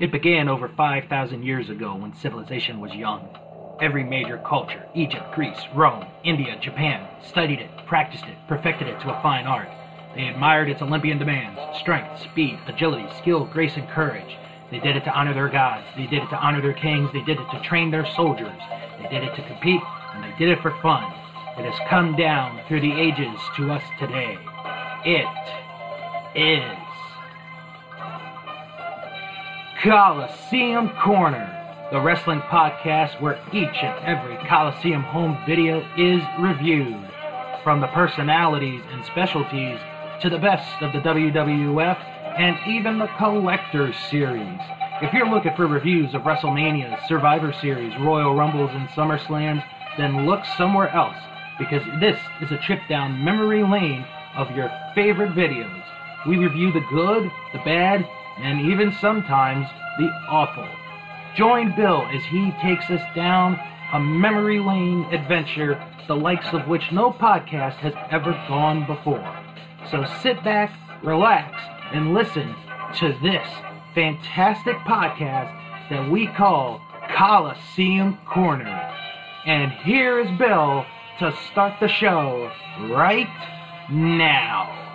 It began over 5,000 years ago when civilization was young. Every major culture Egypt, Greece, Rome, India, Japan studied it, practiced it, perfected it to a fine art. They admired its Olympian demands strength, speed, agility, skill, grace, and courage. They did it to honor their gods. They did it to honor their kings. They did it to train their soldiers. They did it to compete, and they did it for fun. It has come down through the ages to us today. It is Coliseum Corner, the wrestling podcast where each and every Coliseum home video is reviewed. From the personalities and specialties to the best of the WWF and even the Collector's Series. If you're looking for reviews of WrestleManias, Survivor Series, Royal Rumbles, and SummerSlams, then look somewhere else because this is a trip down memory lane of your favorite videos. We review the good, the bad, and even sometimes the awful. Join Bill as he takes us down a memory lane adventure, the likes of which no podcast has ever gone before. So sit back, relax, and listen to this fantastic podcast that we call Coliseum Corner. And here is Bill to start the show right now.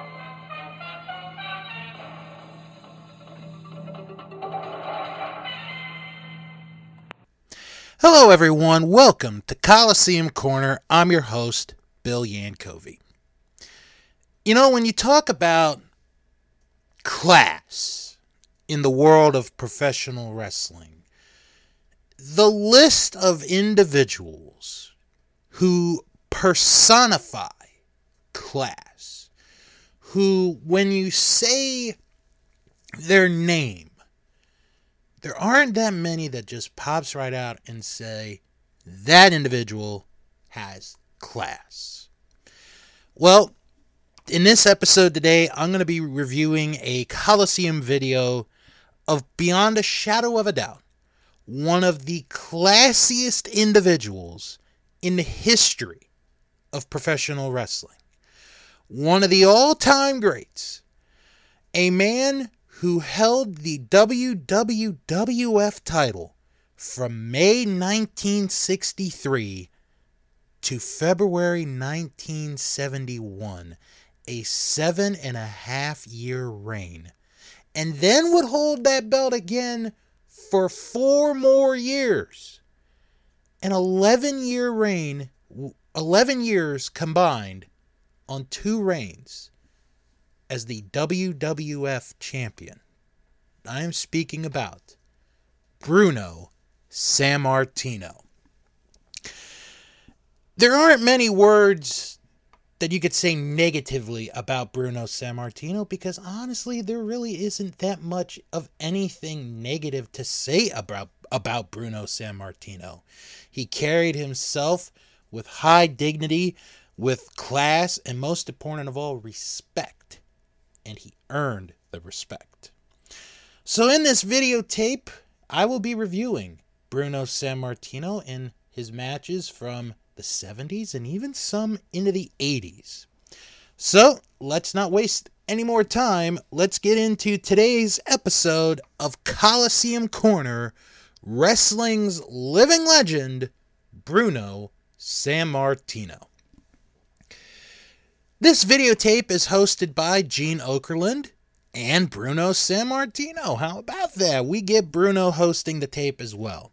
Hello, everyone. Welcome to Coliseum Corner. I'm your host, Bill Yankovi. You know, when you talk about class in the world of professional wrestling, the list of individuals who personify class, who, when you say their name, there aren't that many that just pops right out and say that individual has class. Well, in this episode today, I'm going to be reviewing a Coliseum video of Beyond a Shadow of a Doubt, one of the classiest individuals in the history of professional wrestling. One of the all time greats. A man who held the WWF title from May 1963 to February 1971, a seven and a half year reign, and then would hold that belt again for four more years. An 11 year reign, 11 years combined on two reigns as the WWF champion. I am speaking about Bruno Sammartino. There aren't many words that you could say negatively about Bruno Sammartino because honestly, there really isn't that much of anything negative to say about, about Bruno Sammartino. He carried himself with high dignity, with class, and most important of all, respect and he earned the respect. So, in this videotape, I will be reviewing Bruno Sammartino in his matches from the 70s and even some into the 80s. So, let's not waste any more time. Let's get into today's episode of Coliseum Corner Wrestling's living legend, Bruno Sammartino. This videotape is hosted by Gene Okerlund and Bruno Sammartino. How about that? We get Bruno hosting the tape as well.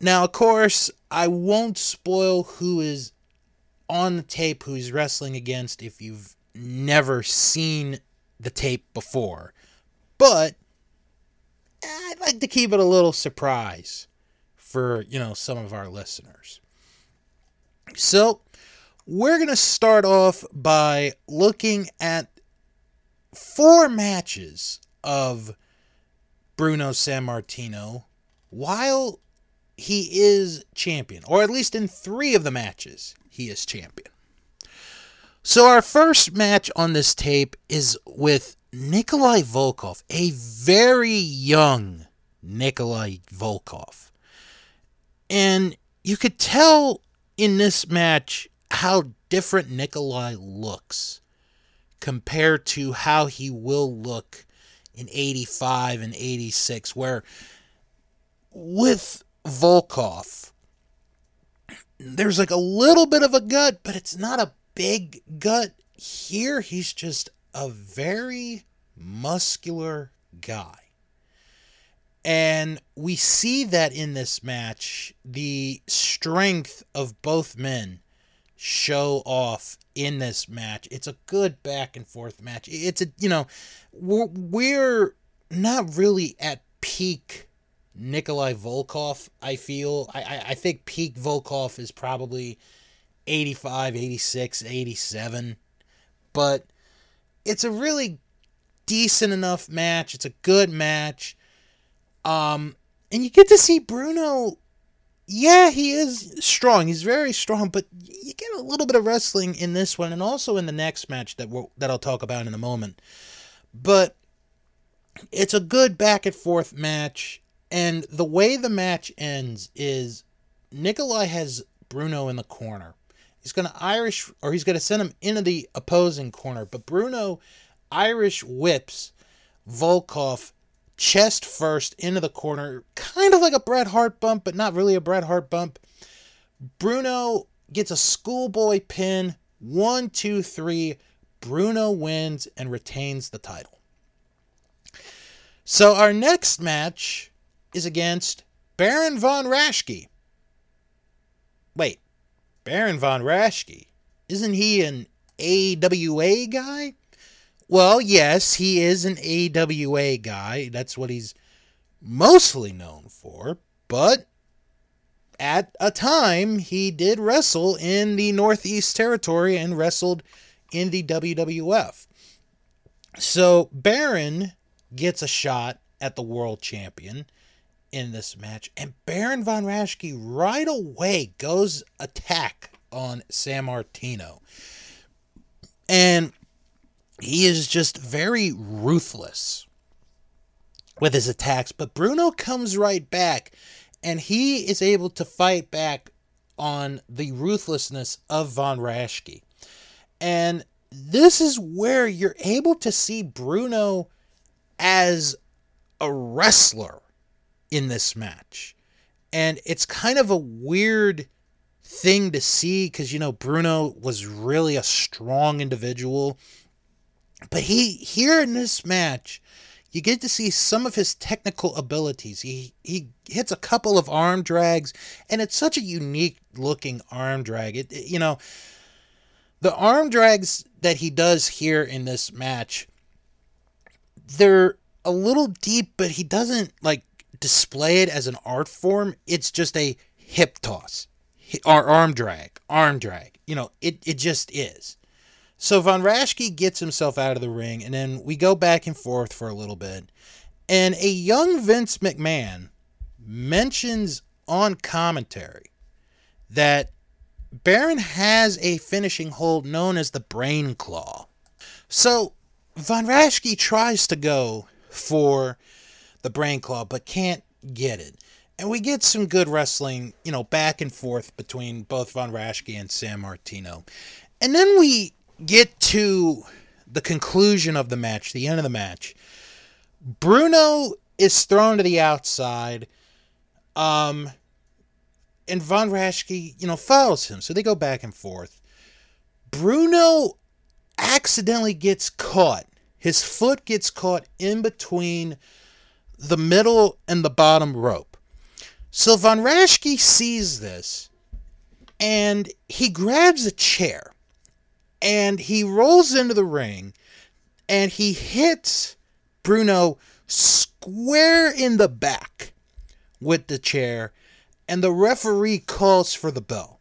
Now, of course, I won't spoil who is on the tape who's wrestling against if you've never seen the tape before. But eh, I'd like to keep it a little surprise for, you know, some of our listeners. So, we're going to start off by looking at four matches of Bruno Sammartino while he is champion, or at least in three of the matches, he is champion. So, our first match on this tape is with Nikolai Volkov, a very young Nikolai Volkov. And you could tell in this match how different Nikolai looks compared to how he will look in 85 and 86, where with Volkov, there's like a little bit of a gut, but it's not a big gut. Here, he's just a very muscular guy. And we see that in this match, the strength of both men show off in this match. It's a good back and forth match. It's a, you know, we're, not really at peak Nikolai Volkov, I feel. I, I, I think peak Volkov is probably 85, 86, 87. But it's a really decent enough match. It's a good match. Um, and you get to see Bruno. Yeah, he is strong. He's very strong, but you get a little bit of wrestling in this one, and also in the next match that we'll, that I'll talk about in a moment. But it's a good back and forth match, and the way the match ends is Nikolai has Bruno in the corner. He's going to Irish, or he's going to send him into the opposing corner, but Bruno Irish whips Volkov chest first into the corner, kind of like a Bret Hart bump, but not really a Bret Hart bump. Bruno gets a schoolboy pin. One, two, three. Bruno wins and retains the title. So our next match is against Baron von Raschke. Wait, Baron von Raschke? Isn't he an AWA guy? Well, yes, he is an AWA guy. That's what he's mostly known for. But at a time, he did wrestle in the Northeast Territory and wrestled in the WWF. So Baron gets a shot at the world champion in this match, and Baron von Raschke right away goes attack on Sammartino. And he is just very ruthless with his attacks. But Bruno comes right back and he is able to fight back on the ruthlessness of Von Raschke. And this is where you're able to see Bruno as a wrestler in this match. And it's kind of a weird thing to see because, you know, Bruno was really a strong individual but he here in this match, you get to see some of his technical abilities. He he hits a couple of arm drags, and it's such a unique looking arm drag. It, it, you know, the arm drags that he does here in this match, they're a little deep, but he doesn't like display it as an art form. It's just a hip toss, or arm drag, arm drag. You know, it it just is. So Von Raschke gets himself out of the ring, and then we go back and forth for a little bit. And a young Vince McMahon mentions on commentary that Baron has a finishing hold known as the Brain Claw. So Von Raschke tries to go for the Brain Claw, but can't get it. And we get some good wrestling, you know, back and forth between both Von Raschke and Sammartino. And then we get to the conclusion of the match, the end of the match, Bruno is thrown to the outside. Um, and Von Raschke, you know, follows him. So they go back and forth. Bruno accidentally gets caught. His foot gets caught in between the middle and the bottom rope. So Von Raschke sees this and he grabs a chair and he rolls into the ring and he hits Bruno square in the back with the chair, and the referee calls for the bell.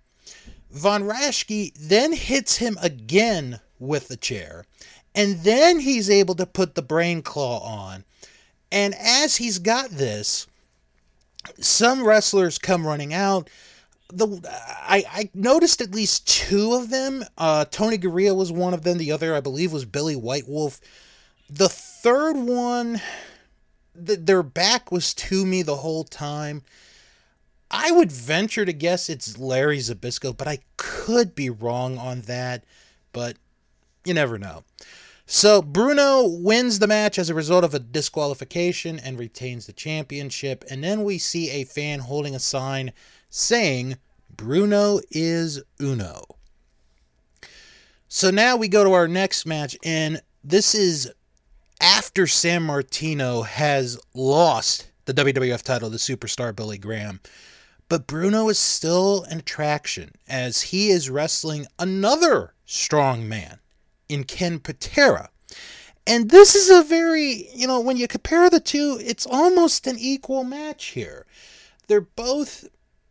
Von Raschke then hits him again with the chair, and then he's able to put the brain claw on. And as he's got this, some wrestlers come running out the I, I noticed at least two of them. Uh, Tony Garea was one of them. The other, I believe, was Billy White Wolf. The third one, the, their back was to me the whole time. I would venture to guess it's Larry Zbyszko, but I could be wrong on that. But you never know. So Bruno wins the match as a result of a disqualification and retains the championship. And then we see a fan holding a sign saying, Bruno is Uno. So now we go to our next match, and this is after Sammartino has lost the WWF title to superstar Billy Graham. But Bruno is still an attraction as he is wrestling another strong man in Ken Patera. And this is a very, you know, when you compare the two, it's almost an equal match here. They're both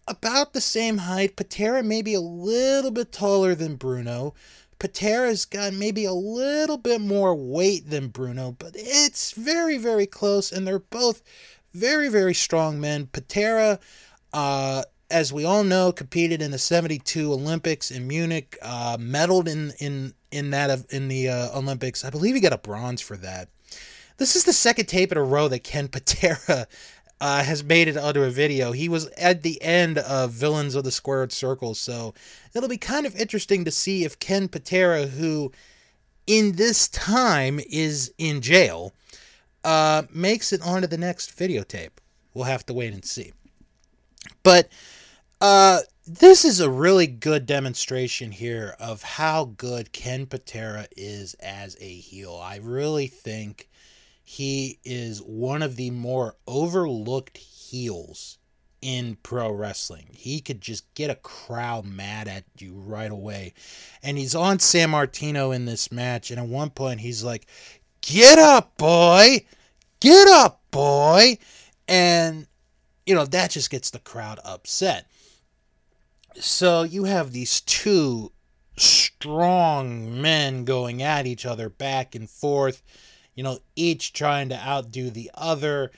about the same height. Patera maybe a little bit taller than Bruno. Patera's got maybe a little bit more weight than Bruno, but it's very, very close, and they're both very, very strong men. Patera, uh, as we all know, competed in the '72 Olympics in Munich, uh, medaled in in in that in the uh, Olympics. I believe he got a bronze for that. This is the second tape in a row that Ken Patera uh, has made it onto a video. He was at the end of Villains of the Squared Circle, so it'll be kind of interesting to see if Ken Patera, who in this time is in jail, uh, makes it onto the next videotape. We'll have to wait and see. But uh, this is a really good demonstration here of how good Ken Patera is as a heel. I really think he is one of the more overlooked heels in pro wrestling. He could just get a crowd mad at you right away. And he's on Sammartino in this match. And at one point, he's like, Get up, boy! Get up, boy! And, you know, that just gets the crowd upset. So you have these two strong men going at each other back and forth, you know, each trying to outdo the other.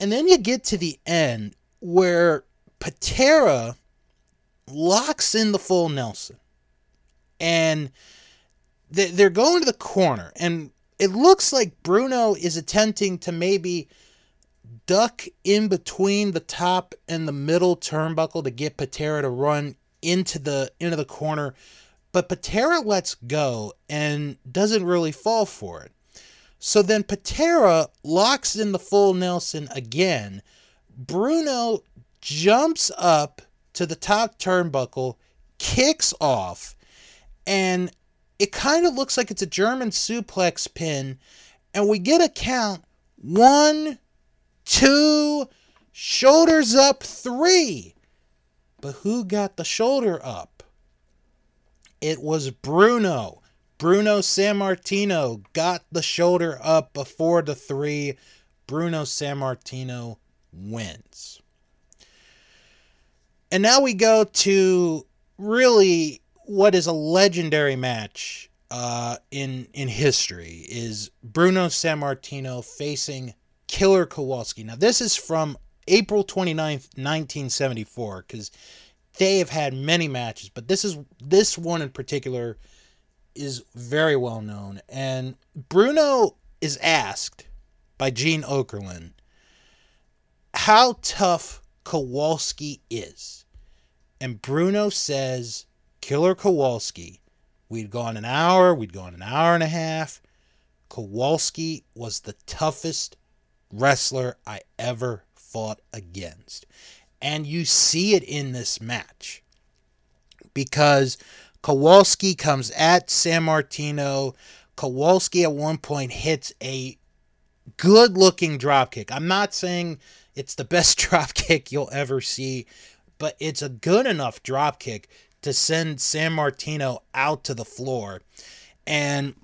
And then you get to the end where Patera locks in the full Nelson. And they're going to the corner. And it looks like Bruno is attempting to maybe duck in between the top and the middle turnbuckle to get Patera to run into the into the corner, but Patera lets go and doesn't really fall for it. So then Patera locks in the full Nelson again. Bruno jumps up to the top turnbuckle, kicks off, and it kind of looks like it's a German suplex pin. And we get a count one, two, shoulders up, three. But who got the shoulder up? It was Bruno. Bruno Sammartino got the shoulder up before the three. Bruno Sammartino wins. And now we go to really what is a legendary match uh, in in history is Bruno Sammartino facing Killer Kowalski. Now this is from April 29th, 1974 cuz they have had many matches, but this is this one in particular is very well known and Bruno is asked by Gene Okerlund how tough Kowalski is. And Bruno says Killer Kowalski. We'd gone an hour, we'd gone an hour and a half. Kowalski was the toughest wrestler I ever fought against. And you see it in this match because Kowalski comes at Sammartino. Kowalski at one point hits a good looking drop kick. I'm not saying it's the best drop kick you'll ever see, but it's a good enough drop kick to send Sammartino out to the floor. And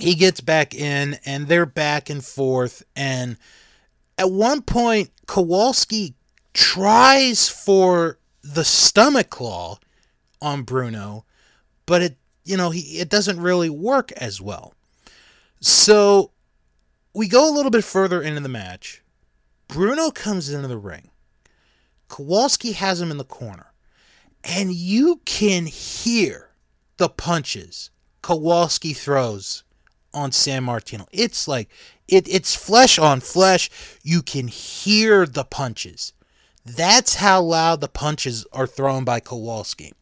he gets back in, and they're back and forth. And at one point, Kowalski tries for the stomach claw on Bruno, but it you know he it doesn't really work as well. So we go a little bit further into the match. Bruno comes into the ring. Kowalski has him in the corner and you can hear the punches Kowalski throws on Sammartino. It's like it, it's flesh on flesh. You can hear the punches. That's how loud the punches are thrown by Kowalski.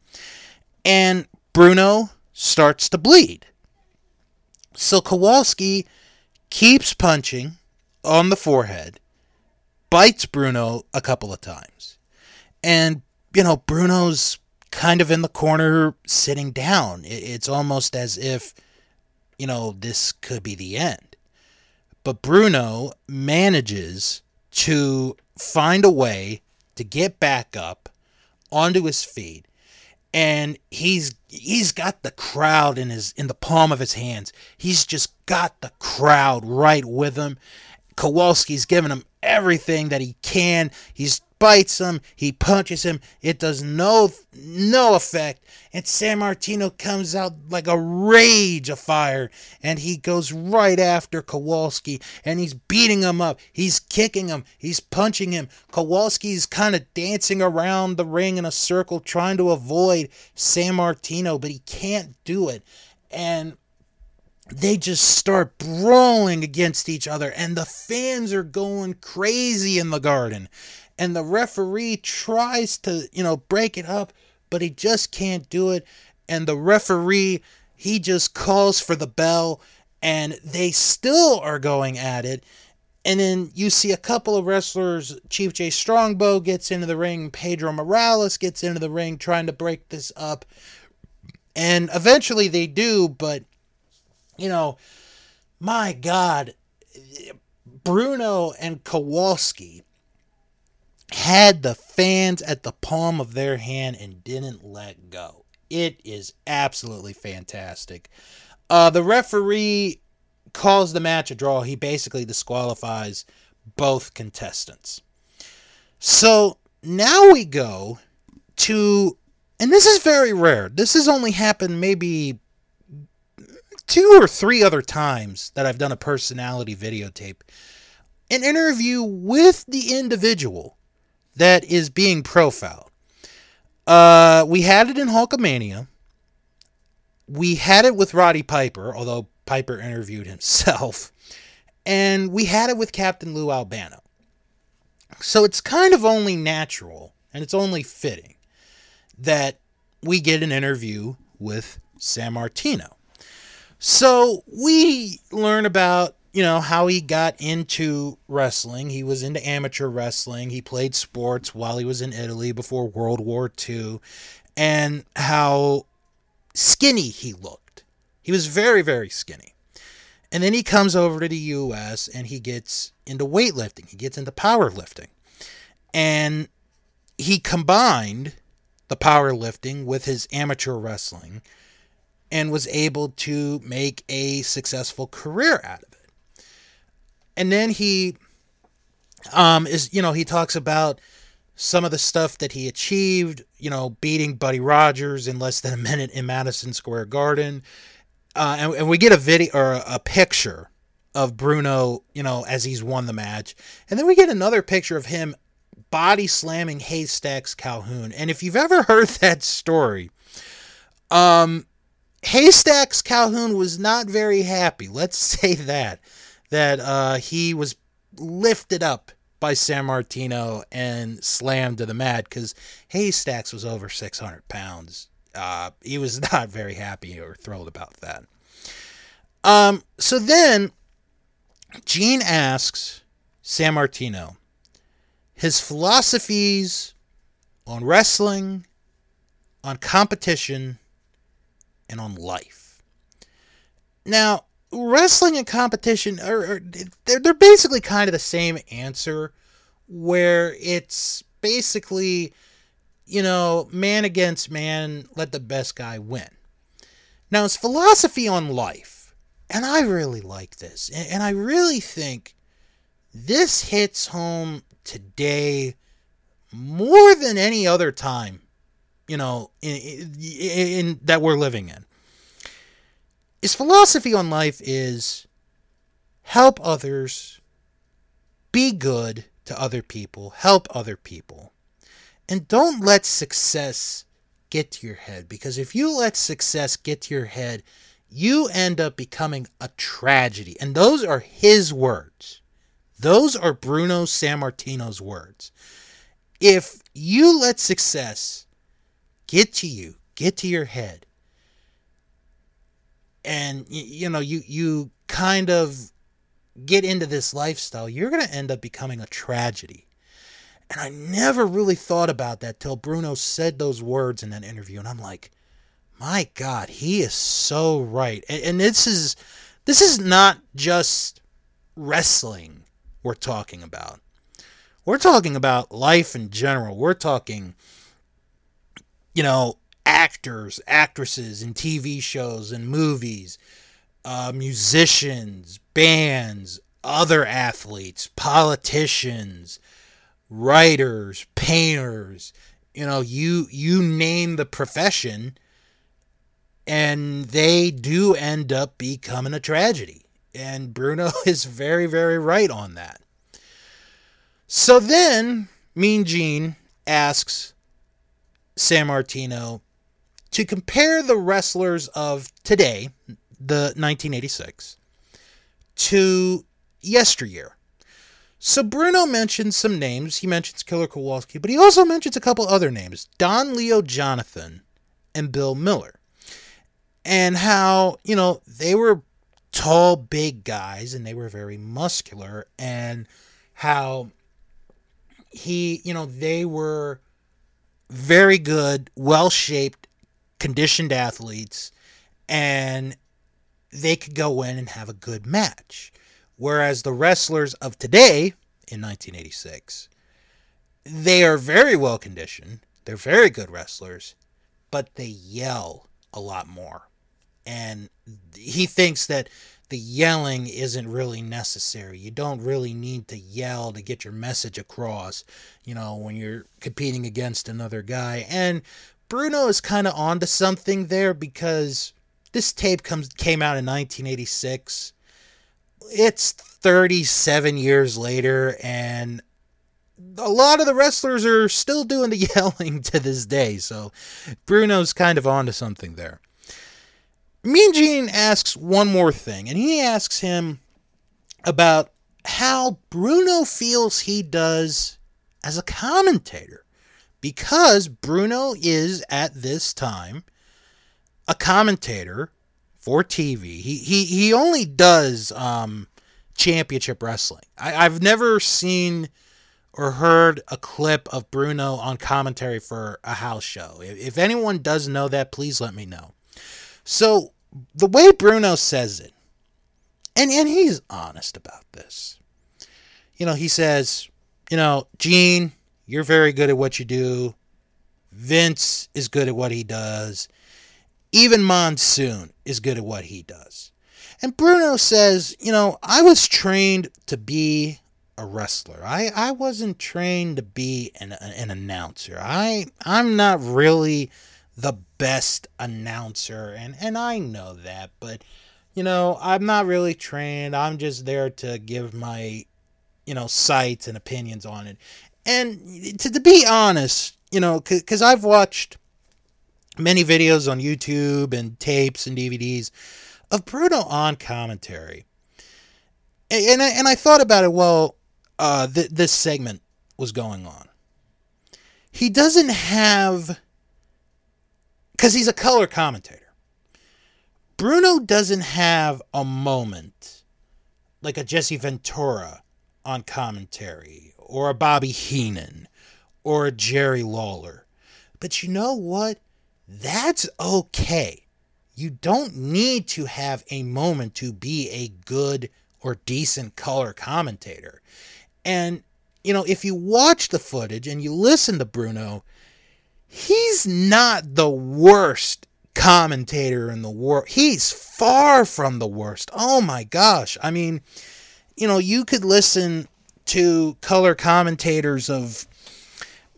And Bruno starts to bleed. So Kowalski keeps punching on the forehead, bites Bruno a couple of times. And, you know, Bruno's kind of in the corner sitting down. It's almost as if, you know, this could be the end. But Bruno manages to find a way to get back up onto his feet and he's he's got the crowd in his in the palm of his hands. He's just got the crowd right with him. Kowalski's giving him everything that he can. He bites him, he punches him. It does no no effect. And Sammartino comes out like a rage of fire and he goes right after Kowalski and he's beating him up. He's kicking him, he's punching him. Kowalski's kind of dancing around the ring in a circle trying to avoid Sammartino, but he can't do it. And they just start brawling against each other and the fans are going crazy in the garden and the referee tries to, you know, break it up, but he just can't do it. And the referee, he just calls for the bell, and they still are going at it. And then you see a couple of wrestlers, Chief Jay Strongbow gets into the ring, Pedro Morales gets into the ring trying to break this up. And eventually they do, but, you know, my God, Bruno and Kowalski had the fans at the palm of their hand and didn't let go. It is absolutely fantastic. Uh, the referee calls the match a draw. He basically disqualifies both contestants. So now we go to, and this is very rare. This has only happened maybe two or three other times that I've done a personality videotape. An interview with the individual that is being profiled. Uh, we had it in Hulkamania. We had it with Roddy Piper, although Piper interviewed himself. And we had it with Captain Lou Albano. So it's kind of only natural and it's only fitting that we get an interview with Sammartino. So we learn about you know, how he got into wrestling. He was into amateur wrestling. He played sports while he was in Italy before World War II, and how skinny he looked. He was very, very skinny. And then he comes over to the US and he gets into weightlifting, he gets into powerlifting. And he combined the powerlifting with his amateur wrestling and was able to make a successful career out of it. And then he um is you know he talks about some of the stuff that he achieved you know beating buddy rogers in less than a minute in madison square garden. Uh, and, and we get a video or a, a picture of bruno you know as he's won the match. And then we get another picture of him body slamming haystacks calhoun. And if you've ever heard that story um haystacks calhoun was not very happy let's say that that uh, he was lifted up by Sammartino and slammed to the mat because Haystacks was over 600 pounds. Uh, he was not very happy or thrilled about that. Um, so then Gene asks Sammartino his philosophies on wrestling, on competition, and on life. Now, wrestling and competition are, are they're, they're basically kind of the same answer where it's basically you know man against man let the best guy win now his philosophy on life and i really like this and, and i really think this hits home today more than any other time you know in, in, in that we're living in his philosophy on life is help others, be good to other people, help other people. And don't let success get to your head because if you let success get to your head, you end up becoming a tragedy. And those are his words. Those are Bruno Sammartino's words. If you let success get to you, get to your head, and you, you know you you kind of get into this lifestyle, you're going to end up becoming a tragedy. And I never really thought about that till Bruno said those words in that interview, and I'm like, my God, he is so right. And, and this is this is not just wrestling we're talking about. We're talking about life in general. We're talking, you know, actors, actresses in TV shows and movies, uh, musicians, bands, other athletes, politicians, writers, painters. You know, you you name the profession, and they do end up becoming a tragedy. And Bruno is very, very right on that. So then, Mean Gene asks Sammartino to compare the wrestlers of today, the 1986, to yesteryear. So Bruno mentions some names. He mentions Killer Kowalski, but he also mentions a couple other names Don Leo Jonathan and Bill Miller. And how, you know, they were tall, big guys and they were very muscular, and how he, you know, they were very good, well shaped, conditioned athletes, and they could go in and have a good match. Whereas the wrestlers of today, in 1986, they are very well conditioned, they're very good wrestlers, but they yell a lot more. And he thinks that the yelling isn't really necessary. You don't really need to yell to get your message across, you know, when you're competing against another guy. And Bruno is kind of onto something there because this tape comes came out in 1986. It's 37 years later and a lot of the wrestlers are still doing the yelling to this day. So Bruno's kind of onto something there. Mean Gene asks one more thing, and he asks him about how Bruno feels he does as a commentator. Because Bruno is at this time a commentator for TV. He he he only does um, championship wrestling. I, I've never seen or heard a clip of Bruno on commentary for a house show. If, if anyone does know that, please let me know. So the way Bruno says it, and and he's honest about this. You know, he says, you know, Gene, you're very good at what you do. Vince is good at what he does. Even Monsoon is good at what he does. And Bruno says, you know, I was trained to be a wrestler. I, I wasn't trained to be an, an announcer. I I'm not really the best announcer and and I know that, but you know, I'm not really trained. I'm just there to give my you know, sights and opinions on it. And to, to be honest, you know, cuz I've watched many videos on YouTube and tapes and DVDs of Bruno on commentary. And, I, and I thought about it while uh, th- this segment was going on. He doesn't have because he's a color commentator. Bruno doesn't have a moment like a Jesse Ventura on commentary, or a Bobby Heenan, or a Jerry Lawler. But you know what? That's okay. You don't need to have a moment to be a good or decent color commentator. And, you know, if you watch the footage and you listen to Bruno, he's not the worst commentator in the world. He's far from the worst. Oh my gosh. I mean, you know, you could listen to color commentators of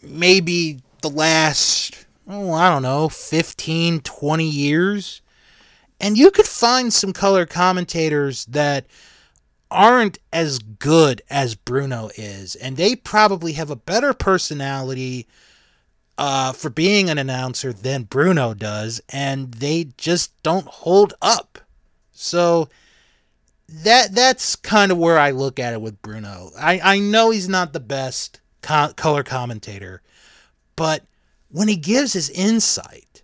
maybe the last, oh, I don't know, 15, 20 years. And you could find some color commentators that aren't as good as Bruno is. And they probably have a better personality uh, for being an announcer than Bruno does, and they just don't hold up. So that that's kind of where I look at it with Bruno. I, I know he's not the best co- color commentator, but when he gives his insight,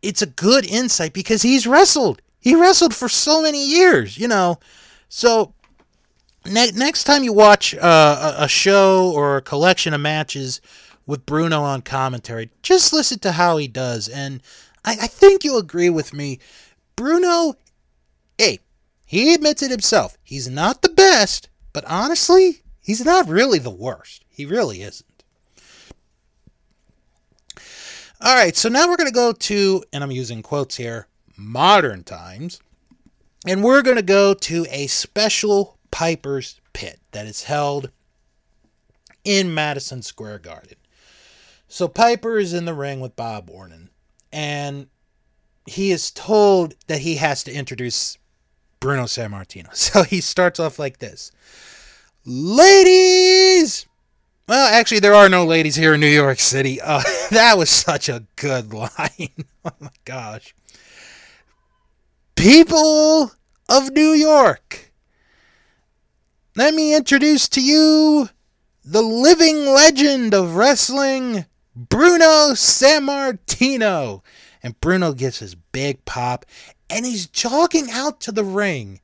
it's a good insight because he's wrestled. He wrestled for so many years, you know. So ne- next time you watch uh, a, a show or a collection of matches with Bruno on commentary, just listen to how he does. And I, I think you'll agree with me. Bruno, hey, he admits it himself. He's not the best, but honestly, he's not really the worst. He really isn't. All right, so now we're going to go to, and I'm using quotes here, modern times. And we're going to go to a special Piper's Pit that is held in Madison Square Garden. So Piper is in the ring with Bob Orton, and he is told that he has to introduce Bruno Sammartino. So he starts off like this Ladies! Well, actually, there are no ladies here in New York City. Uh, that was such a good line. oh my gosh. People of New York, let me introduce to you the living legend of wrestling, Bruno Sammartino. And Bruno gets his big pop, and he's jogging out to the ring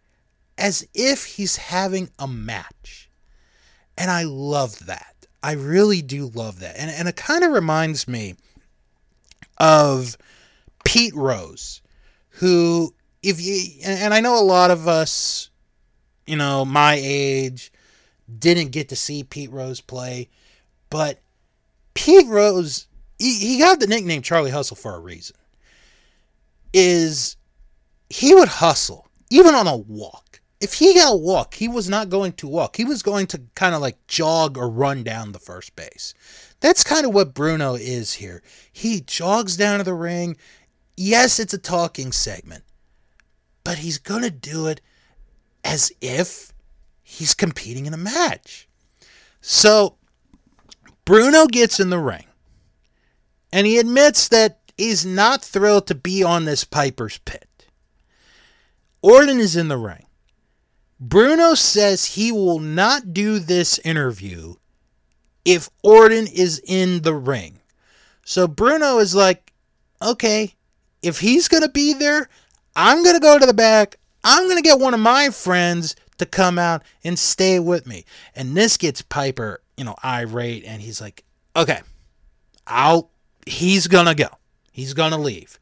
as if he's having a match. And I love that. I really do love that. And, and it kind of reminds me of Pete Rose, who, if you, and I know a lot of us, you know, my age, didn't get to see Pete Rose play, but Pete Rose, he, he got the nickname Charlie Hustle for a reason. Is he would hustle, even on a walk if he got to walk, he was not going to walk. He was going to kind of like jog or run down the first base. That's kind of what Bruno is here. He jogs down to the ring. Yes, it's a talking segment, but he's going to do it as if he's competing in a match. So Bruno gets in the ring and he admits that he's not thrilled to be on this Piper's Pit. Orton is in the ring. Bruno says he will not do this interview if Orton is in the ring. So Bruno is like, okay, if he's going to be there, I'm going to go to the back. I'm going to get one of my friends to come out and stay with me. And this gets Piper, you know, irate. And he's like, okay, I'll, he's to go. He's to leave.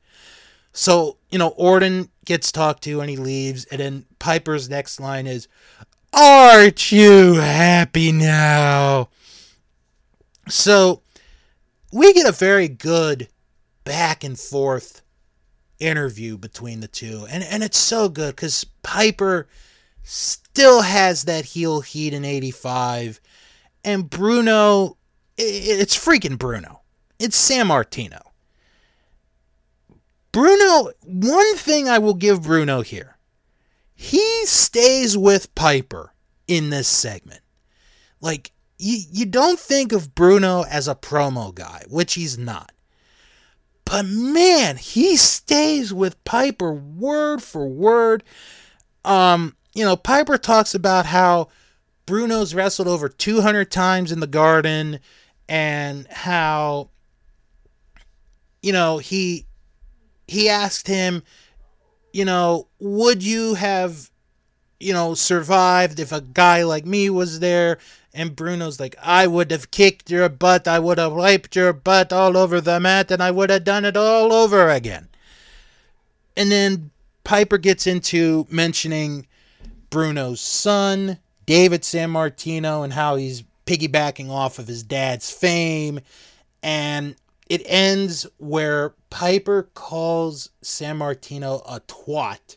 So, you know, Orton gets talked to and he leaves. And then Piper's next line is, Aren't you happy now? So, we get a very good back and forth interview between the two. And, and it's so good because Piper still has that heel heat in 85. And Bruno, it's freaking Bruno. It's Sammartino. Bruno, one thing I will give Bruno here. He stays with Piper in this segment. Like, you, you don't think of Bruno as a promo guy, which he's not. But man, he stays with Piper word for word. Um, you know, Piper talks about how Bruno's wrestled over 200 times in the garden and how you know, he he asked him, you know, would you have, you know, survived if a guy like me was there? And Bruno's like, I would have kicked your butt. I would have wiped your butt all over the mat and I would have done it all over again. And then Piper gets into mentioning Bruno's son, David Sammartino and how he's piggybacking off of his dad's fame. And it ends where Piper calls Sammartino a twat,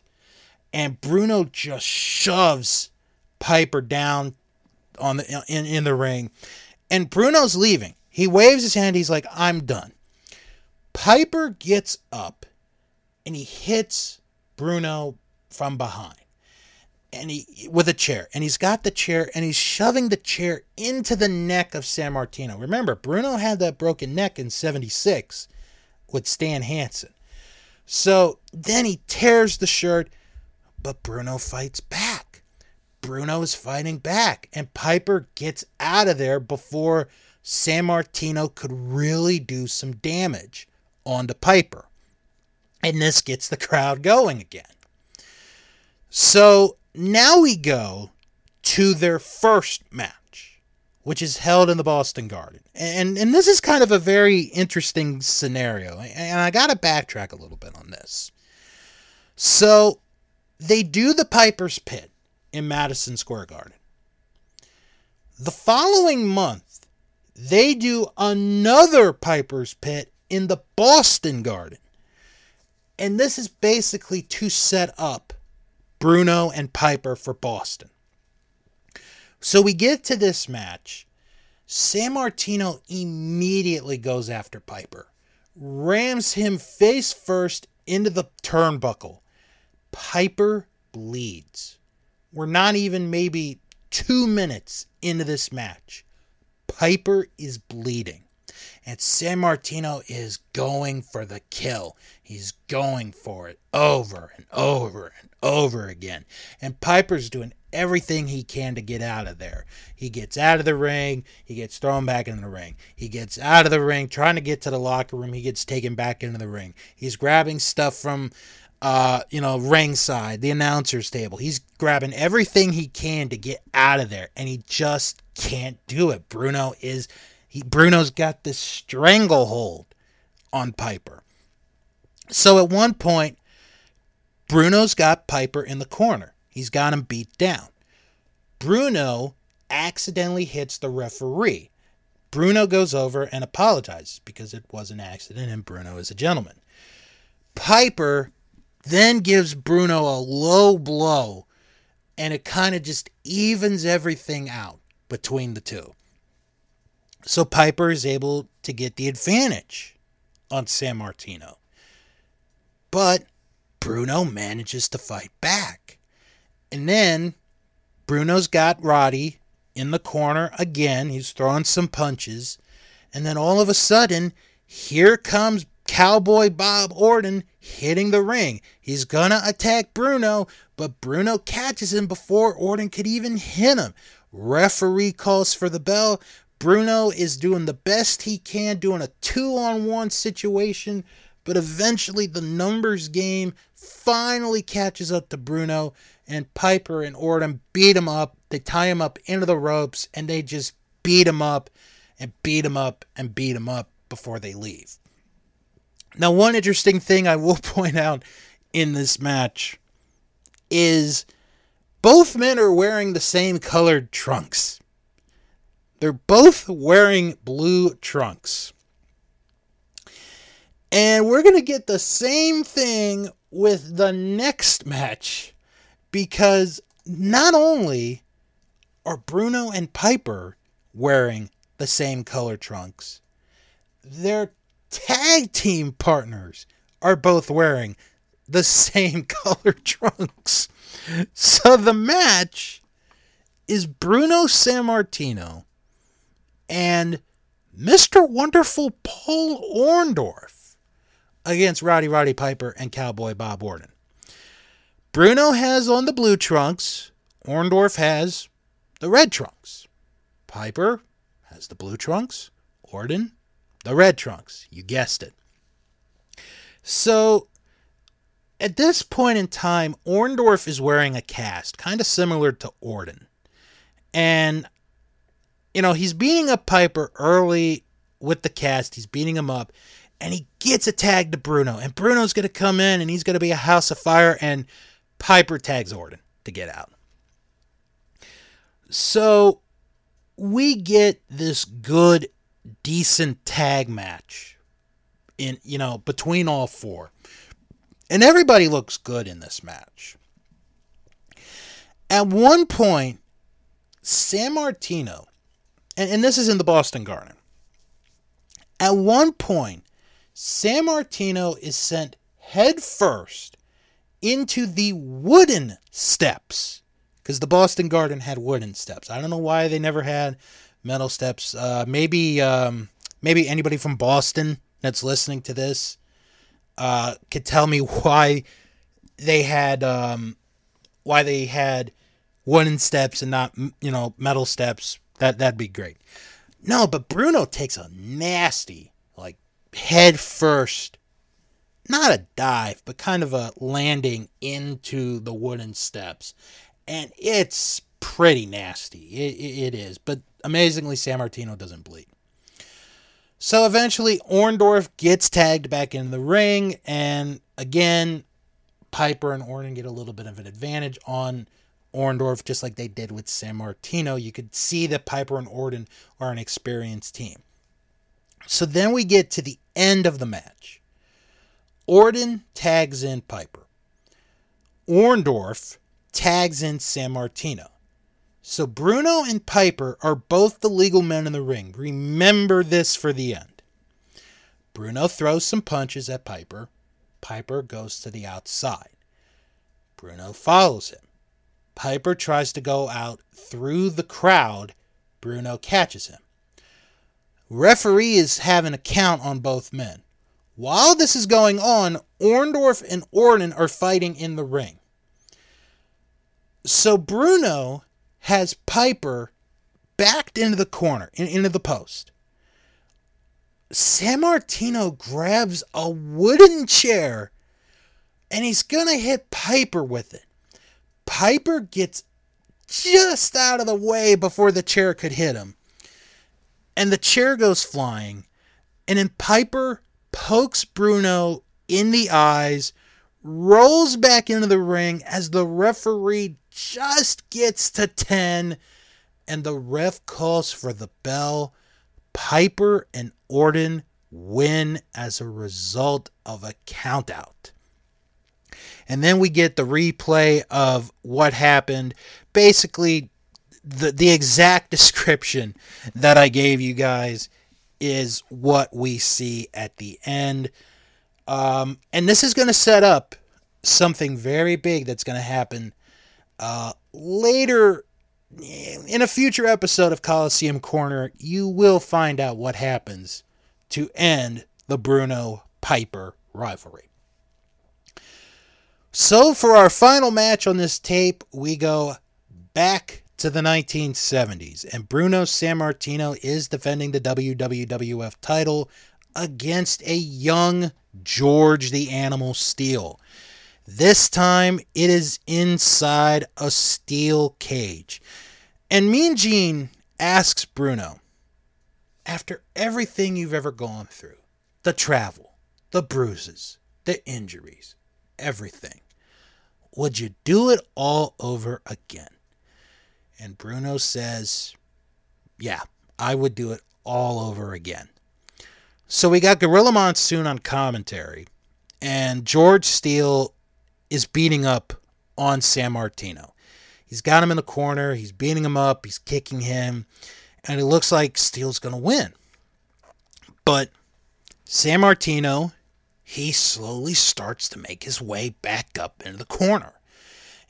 and Bruno just shoves Piper down on the in, in the ring, and Bruno's leaving. He waves his hand. He's like, "I'm done." Piper gets up, and he hits Bruno from behind and he with a chair and he's got the chair and he's shoving the chair into the neck of Sammartino. Remember, Bruno had that broken neck in 76 with Stan Hansen. So then he tears the shirt, but Bruno fights back. Bruno is fighting back, and Piper gets out of there before Sammartino could really do some damage on the Piper. And this gets the crowd going again. So now we go to their first match, which is held in the Boston Garden. And, and this is kind of a very interesting scenario. And I got to backtrack a little bit on this. So they do the Piper's Pit in Madison Square Garden. The following month, they do another Piper's Pit in the Boston Garden. And this is basically to set up Bruno and Piper for Boston. So we get to this match. Sammartino immediately goes after Piper, rams him face first into the turnbuckle. Piper bleeds. We're not even maybe two minutes into this match. Piper is bleeding. And Sammartino is going for the kill. He's going for it over and over and over again. And Piper's doing everything he can to get out of there. He gets out of the ring, he gets thrown back into the ring. He gets out of the ring, trying to get to the locker room, he gets taken back into the ring. He's grabbing stuff from uh, you know, ringside, the announcer's table. He's grabbing everything he can to get out of there, and he just can't do it. Bruno is he Bruno's got this stranglehold on Piper. So at one point, Bruno's got Piper in the corner. He's got him beat down. Bruno accidentally hits the referee. Bruno goes over and apologizes because it was an accident and Bruno is a gentleman. Piper then gives Bruno a low blow and it kind of just evens everything out between the two. So Piper is able to get the advantage on Sammartino. But Bruno manages to fight back. And then Bruno's got Roddy in the corner again. He's throwing some punches. And then all of a sudden, here comes Cowboy Bob Orton hitting the ring. He's gonna attack Bruno, but Bruno catches him before Orton could even hit him. Referee calls for the bell. Bruno is doing the best he can, doing a two on one situation, but eventually the numbers game finally catches up to Bruno, and Piper and Orton beat him up. They tie him up into the ropes, and they just beat him up and beat him up and beat him up before they leave. Now, one interesting thing I will point out in this match is both men are wearing the same colored trunks. They're both wearing blue trunks. And we're going to get the same thing with the next match because not only are Bruno and Piper wearing the same color trunks, their tag team partners are both wearing the same color trunks. So the match is Bruno Sammartino and Mr. Wonderful Paul Orndorff against Rowdy Roddy Piper and Cowboy Bob Orton. Bruno has on the blue trunks, Orndorff has the red trunks. Piper has the blue trunks, Orton the red trunks. You guessed it. So at this point in time, Orndorff is wearing a cast, kind of similar to Orton. And you know, he's beating up Piper early with the cast. He's beating him up. And he gets a tag to Bruno. And Bruno's going to come in and he's going to be a house of fire. And Piper tags Orton to get out. So we get this good, decent tag match in you know between all four. And everybody looks good in this match. At one point, Sammartino and, and this is in the Boston Garden. At one point, Sammartino is sent headfirst into the wooden steps because the Boston Garden had wooden steps. I don't know why they never had metal steps. Uh, maybe um, maybe anybody from Boston that's listening to this uh, could tell me why they had um, why they had wooden steps and not you know metal steps that that'd be great. No, but Bruno takes a nasty, like head first not a dive, but kind of a landing into the wooden steps. And it's pretty nasty. It, it, it is. But amazingly, Sammartino doesn't bleed. So eventually, Orndorff gets tagged back into the ring. And again, Piper and Orton get a little bit of an advantage on Orndorff, just like they did with Sammartino. You could see that Piper and Orton are an experienced team. So then we get to the end of the match. Orton tags in Piper. Orndorff tags in Sammartino. So Bruno and Piper are both the legal men in the ring. Remember this for the end. Bruno throws some punches at Piper. Piper goes to the outside. Bruno follows him. Piper tries to go out through the crowd. Bruno catches him. Referee is having a count on both men. While this is going on, Orndorff and Orton are fighting in the ring. So Bruno has Piper backed into the corner, in, into the post. Sammartino grabs a wooden chair and he's going to hit Piper with it. Piper gets just out of the way before the chair could hit him. And the chair goes flying. And then Piper pokes Bruno in the eyes, rolls back into the ring as the referee just gets to 10 and the ref calls for the bell. Piper and Orton win as a result of a countout. And then we get the replay of what happened. Basically, the, the exact description that I gave you guys is what we see at the end. Um, and this is going to set up something very big that's going to happen uh, later in a future episode of Coliseum Corner. You will find out what happens to end the Bruno Piper rivalry. So, for our final match on this tape, we go back to the 1970s, and Bruno Sammartino is defending the WWF title against a young George the Animal Steele. This time it is inside a steel cage. And Mean Gene asks Bruno, after everything you've ever gone through, the travel, the bruises, the injuries, everything, would you do it all over again? And Bruno says, Yeah, I would do it all over again. So we got Gorilla Monsoon on commentary, and George Steele is beating up on Sammartino. He's got him in the corner, he's beating him up, he's kicking him, and it looks like Steele's going to win. But Sammartino he slowly starts to make his way back up into the corner.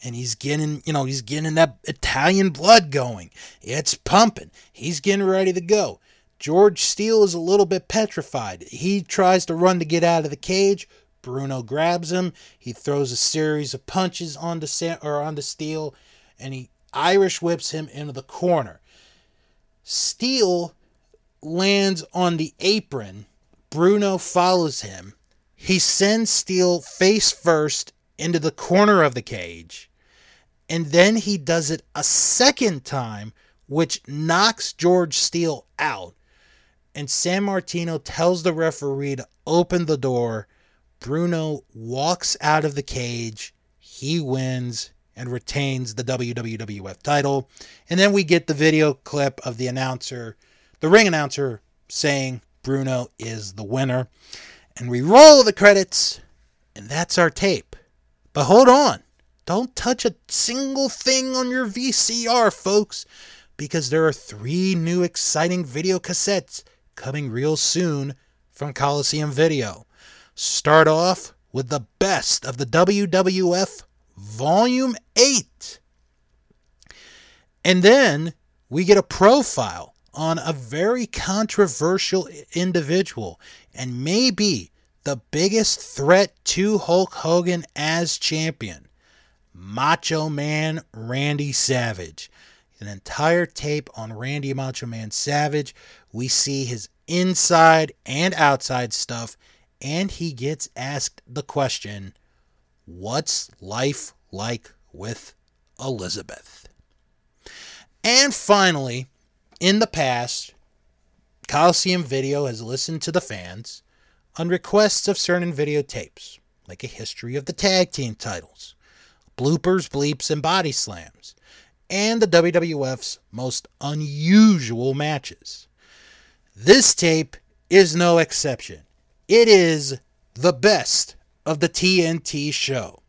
And he's getting, you know, he's getting that Italian blood going. It's pumping. He's getting ready to go. George Steele is a little bit petrified. He tries to run to get out of the cage. Bruno grabs him. He throws a series of punches onto Sam, or onto Steele, and he Irish whips him into the corner. Steele lands on the apron. Bruno follows him he sends Steele face first into the corner of the cage, and then he does it a second time, which knocks George Steele out. And Sammartino tells the referee to open the door. Bruno walks out of the cage. He wins and retains the WWF title. And then we get the video clip of the announcer, the ring announcer, saying Bruno is the winner and we roll the credits, and that's our tape. But hold on, don't touch a single thing on your VCR, folks, because there are three new exciting video cassettes coming real soon from Coliseum Video. Start off with the best of the WWF Volume 8. And then we get a profile on a very controversial individual and maybe the biggest threat to Hulk Hogan as champion Macho Man Randy Savage. An entire tape on Randy Macho Man Savage. We see his inside and outside stuff, and he gets asked the question What's life like with Elizabeth? And finally, in the past, Coliseum Video has listened to the fans on requests of certain videotapes, like a history of the tag team titles, bloopers, bleeps, and body slams, and the WWF's most unusual matches. This tape is no exception. It is the best of the TNT show.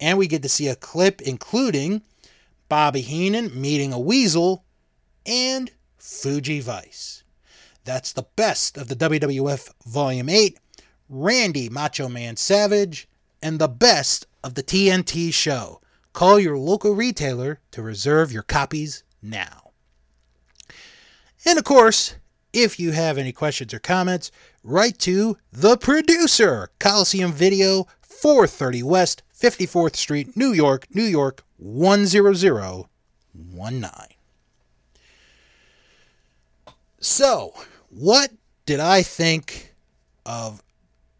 And we get to see a clip including Bobby Heenan meeting a weasel and Fuji Vice. That's the best of the WWF Volume 8, Randy Macho Man Savage, and the best of the TNT show. Call your local retailer to reserve your copies now. And of course, if you have any questions or comments, write to the producer, Coliseum Video, 430 West, 54th Street, New York, New York, 10019. So, what did I think of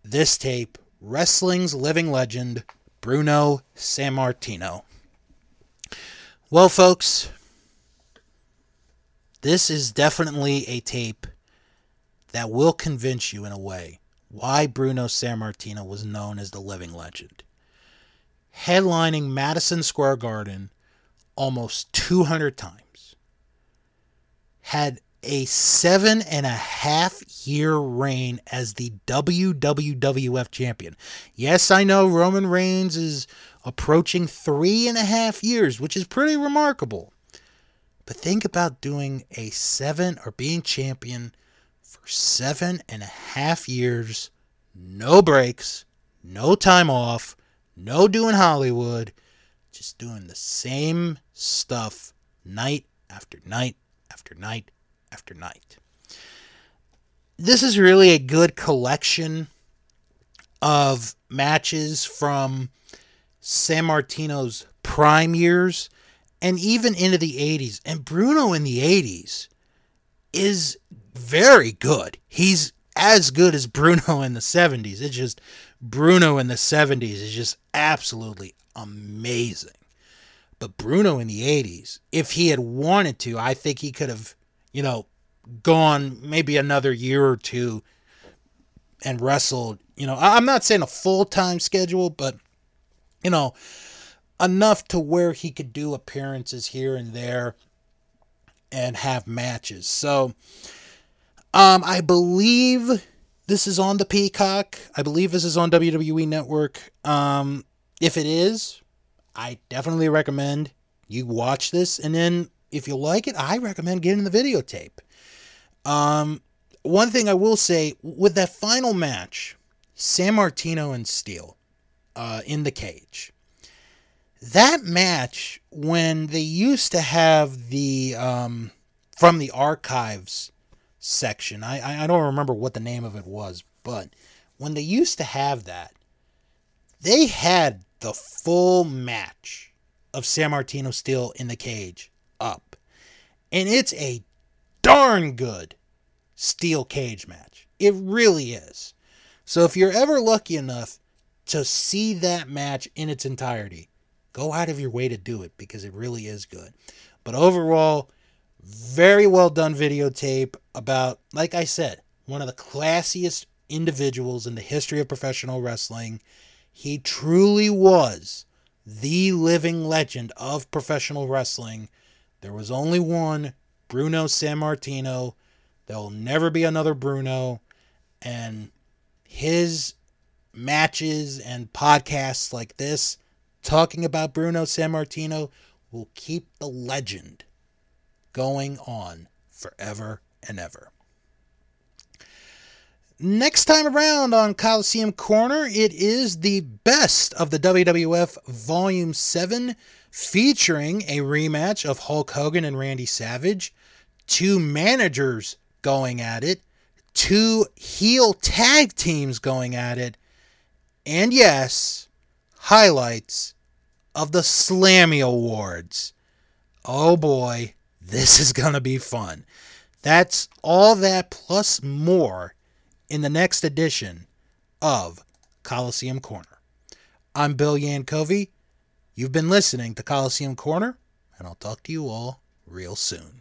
this tape? Wrestling's living legend, Bruno Sammartino. Well, folks, this is definitely a tape that will convince you in a way why Bruno Sammartino was known as the living legend. Headlining Madison Square Garden almost 200 times, had a seven and a half year reign as the WWF champion. Yes, I know Roman Reigns is approaching three and a half years, which is pretty remarkable. But think about doing a seven or being champion for seven and a half years, no breaks, no time off, no doing Hollywood, just doing the same stuff night after night after night after night. This is really a good collection of matches from Sammartino's prime years and even into the 80s. And Bruno in the 80s is very good. He's as good as Bruno in the 70s. It's just Bruno in the 70s is just absolutely amazing. But Bruno in the 80s, if he had wanted to, I think he could have, you know, gone maybe another year or two and wrestled. You know, I'm not saying a full time schedule, but, you know, enough to where he could do appearances here and there and have matches. So, um, I believe this is on the Peacock. I believe this is on WWE Network. Um, if it is, I definitely recommend you watch this, and then if you like it, I recommend getting the videotape. Um, one thing I will say with that final match, Sammartino and Steele uh, in the cage that match when they used to have the um, from the archives section I, I don't remember what the name of it was but when they used to have that they had the full match of Sammartino Steele in the cage and it's a darn good steel cage match it really is so if you're ever lucky enough to see that match in its entirety Go out of your way to do it because it really is good. But overall, very well done videotape about, like I said, one of the classiest individuals in the history of professional wrestling. He truly was the living legend of professional wrestling. There was only one, Bruno Sammartino. There will never be another Bruno. And his matches and podcasts like this talking about Bruno Sammartino will keep the legend going on forever and ever. Next time around on Coliseum Corner, it is the best of the WWF Volume 7, featuring a rematch of Hulk Hogan and Randy Savage, two managers going at it, two heel tag teams going at it, and yes, highlights of the Slammy Awards. Oh boy, this is going to be fun. That's all that plus more in the next edition of Coliseum Corner. I'm Bill Yankovi. You've been listening to Coliseum Corner, and I'll talk to you all real soon.